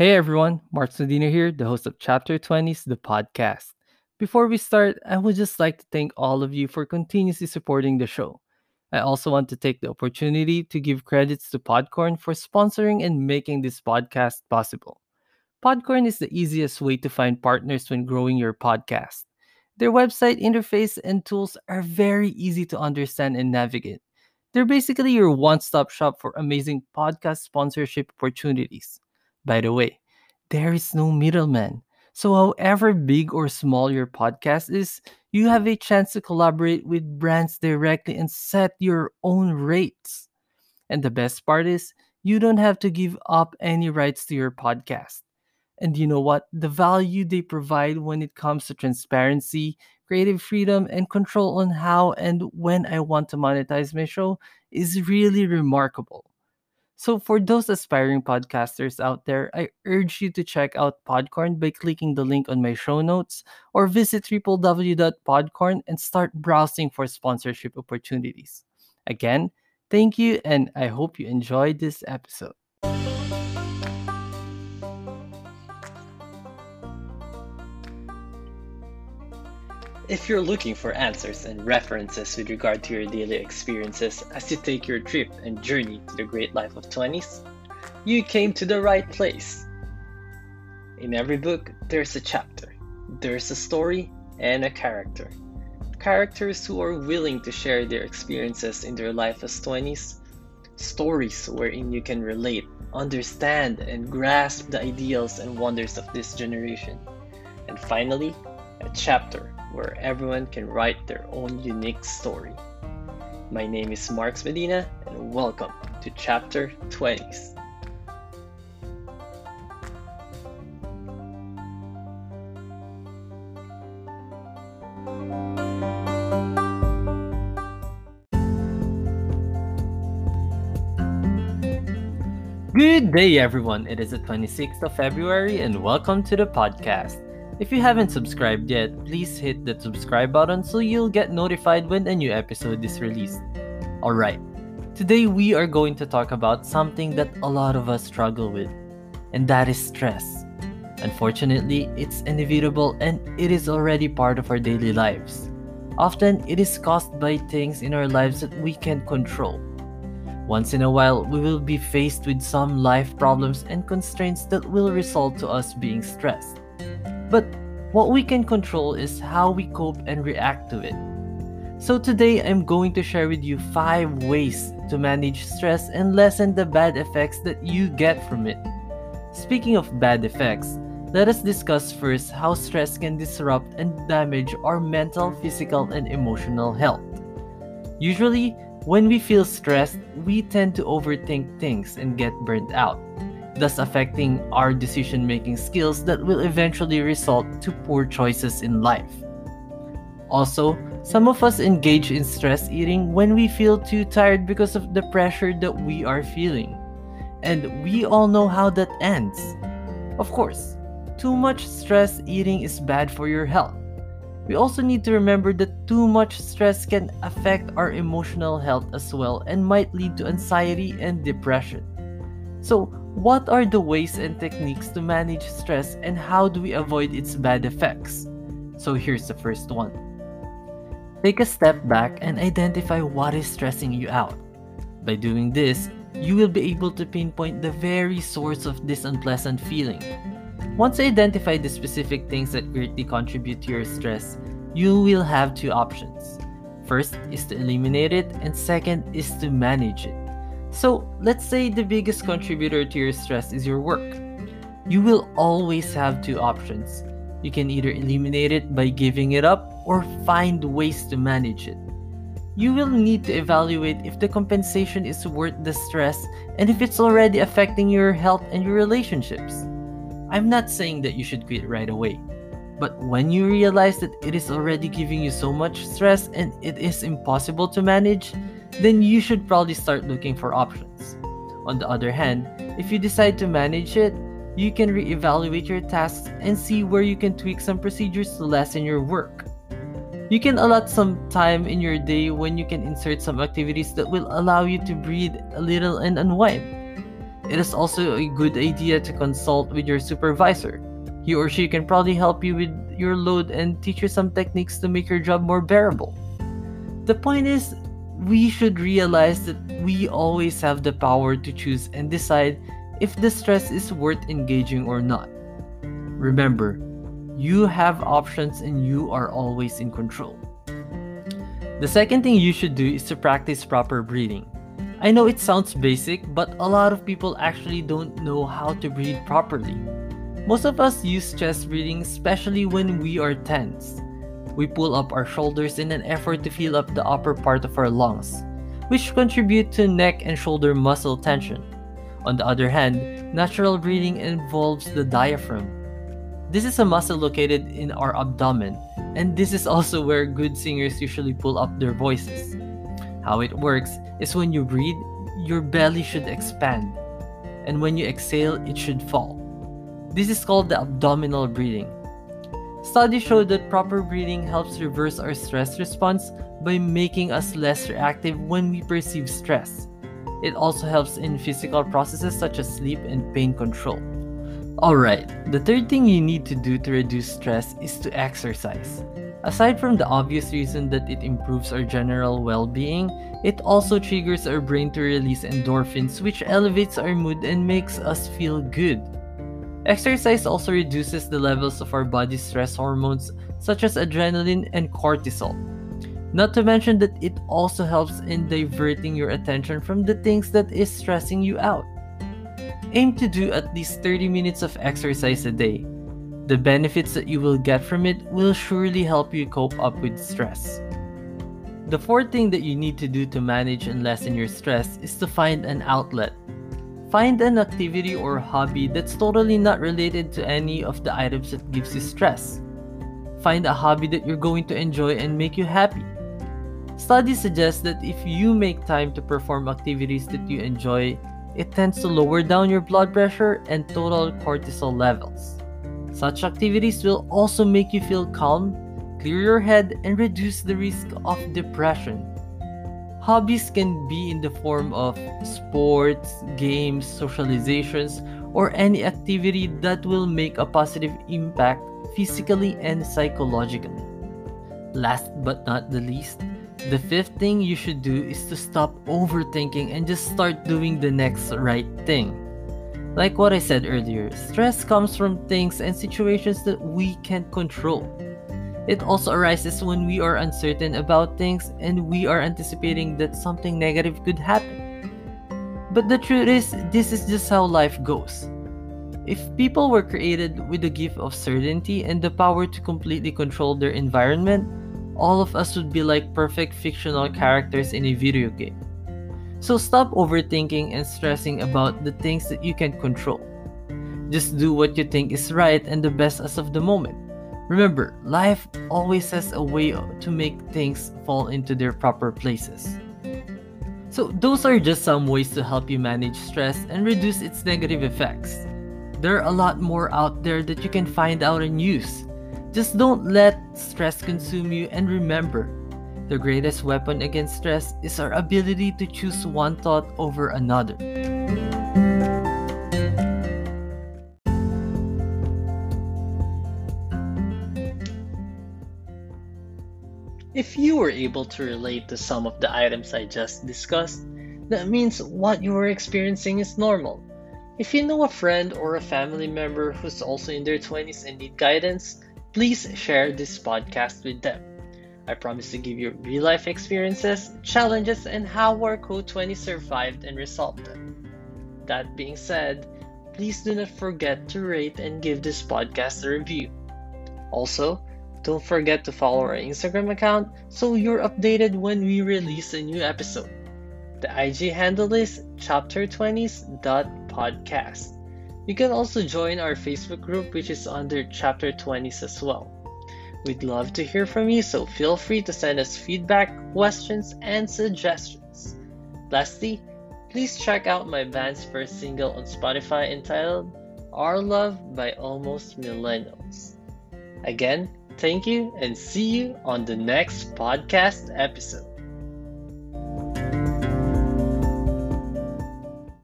Hey everyone, Mark Sodino here, the host of Chapter 20s, the podcast. Before we start, I would just like to thank all of you for continuously supporting the show. I also want to take the opportunity to give credits to Podcorn for sponsoring and making this podcast possible. Podcorn is the easiest way to find partners when growing your podcast. Their website interface and tools are very easy to understand and navigate. They're basically your one stop shop for amazing podcast sponsorship opportunities. By the way, there is no middleman. So, however big or small your podcast is, you have a chance to collaborate with brands directly and set your own rates. And the best part is, you don't have to give up any rights to your podcast. And you know what? The value they provide when it comes to transparency, creative freedom, and control on how and when I want to monetize my show is really remarkable. So, for those aspiring podcasters out there, I urge you to check out Podcorn by clicking the link on my show notes or visit www.podcorn and start browsing for sponsorship opportunities. Again, thank you, and I hope you enjoyed this episode. If you're looking for answers and references with regard to your daily experiences as you take your trip and journey to the great life of 20s, you came to the right place. In every book, there's a chapter, there's a story, and a character. Characters who are willing to share their experiences in their life as 20s, stories wherein you can relate, understand, and grasp the ideals and wonders of this generation. And finally, a chapter where everyone can write their own unique story. My name is Marks Medina, and welcome to Chapter 20s. Good day, everyone. It is the 26th of February, and welcome to the podcast. If you haven't subscribed yet, please hit the subscribe button so you'll get notified when a new episode is released. Alright, today we are going to talk about something that a lot of us struggle with, and that is stress. Unfortunately, it's inevitable and it is already part of our daily lives. Often, it is caused by things in our lives that we can't control. Once in a while, we will be faced with some life problems and constraints that will result to us being stressed. But what we can control is how we cope and react to it. So today I'm going to share with you 5 ways to manage stress and lessen the bad effects that you get from it. Speaking of bad effects, let us discuss first how stress can disrupt and damage our mental, physical, and emotional health. Usually, when we feel stressed, we tend to overthink things and get burnt out thus affecting our decision making skills that will eventually result to poor choices in life. Also, some of us engage in stress eating when we feel too tired because of the pressure that we are feeling. And we all know how that ends. Of course, too much stress eating is bad for your health. We also need to remember that too much stress can affect our emotional health as well and might lead to anxiety and depression. So, what are the ways and techniques to manage stress and how do we avoid its bad effects? So here's the first one. Take a step back and identify what is stressing you out. By doing this, you will be able to pinpoint the very source of this unpleasant feeling. Once you identify the specific things that greatly contribute to your stress, you will have two options. First is to eliminate it, and second is to manage it. So, let's say the biggest contributor to your stress is your work. You will always have two options. You can either eliminate it by giving it up or find ways to manage it. You will need to evaluate if the compensation is worth the stress and if it's already affecting your health and your relationships. I'm not saying that you should quit right away, but when you realize that it is already giving you so much stress and it is impossible to manage, then you should probably start looking for options. On the other hand, if you decide to manage it, you can reevaluate your tasks and see where you can tweak some procedures to lessen your work. You can allot some time in your day when you can insert some activities that will allow you to breathe a little and unwind. It is also a good idea to consult with your supervisor. He or she can probably help you with your load and teach you some techniques to make your job more bearable. The point is, we should realize that we always have the power to choose and decide if the stress is worth engaging or not. Remember, you have options and you are always in control. The second thing you should do is to practice proper breathing. I know it sounds basic, but a lot of people actually don't know how to breathe properly. Most of us use chest breathing, especially when we are tense. We pull up our shoulders in an effort to fill up the upper part of our lungs, which contribute to neck and shoulder muscle tension. On the other hand, natural breathing involves the diaphragm. This is a muscle located in our abdomen, and this is also where good singers usually pull up their voices. How it works is when you breathe, your belly should expand, and when you exhale, it should fall. This is called the abdominal breathing. Studies show that proper breathing helps reverse our stress response by making us less reactive when we perceive stress. It also helps in physical processes such as sleep and pain control. Alright, the third thing you need to do to reduce stress is to exercise. Aside from the obvious reason that it improves our general well being, it also triggers our brain to release endorphins, which elevates our mood and makes us feel good. Exercise also reduces the levels of our body's stress hormones such as adrenaline and cortisol. Not to mention that it also helps in diverting your attention from the things that is stressing you out. Aim to do at least 30 minutes of exercise a day. The benefits that you will get from it will surely help you cope up with stress. The fourth thing that you need to do to manage and lessen your stress is to find an outlet. Find an activity or hobby that's totally not related to any of the items that gives you stress. Find a hobby that you're going to enjoy and make you happy. Studies suggest that if you make time to perform activities that you enjoy, it tends to lower down your blood pressure and total cortisol levels. Such activities will also make you feel calm, clear your head, and reduce the risk of depression. Hobbies can be in the form of sports, games, socializations, or any activity that will make a positive impact physically and psychologically. Last but not the least, the fifth thing you should do is to stop overthinking and just start doing the next right thing. Like what I said earlier, stress comes from things and situations that we can't control. It also arises when we are uncertain about things and we are anticipating that something negative could happen. But the truth is, this is just how life goes. If people were created with the gift of certainty and the power to completely control their environment, all of us would be like perfect fictional characters in a video game. So stop overthinking and stressing about the things that you can control. Just do what you think is right and the best as of the moment. Remember, life always has a way to make things fall into their proper places. So, those are just some ways to help you manage stress and reduce its negative effects. There are a lot more out there that you can find out and use. Just don't let stress consume you and remember, the greatest weapon against stress is our ability to choose one thought over another. If you were able to relate to some of the items I just discussed, that means what you are experiencing is normal. If you know a friend or a family member who's also in their 20s and need guidance, please share this podcast with them. I promise to give you real life experiences, challenges, and how our Code 20 survived and resolved them. That being said, please do not forget to rate and give this podcast a review. Also, don't forget to follow our Instagram account so you're updated when we release a new episode. The IG handle is chapter20s.podcast. You can also join our Facebook group, which is under Chapter 20s as well. We'd love to hear from you, so feel free to send us feedback, questions, and suggestions. Lastly, please check out my band's first single on Spotify entitled Our Love by Almost Millennials. Again, Thank you and see you on the next podcast episode.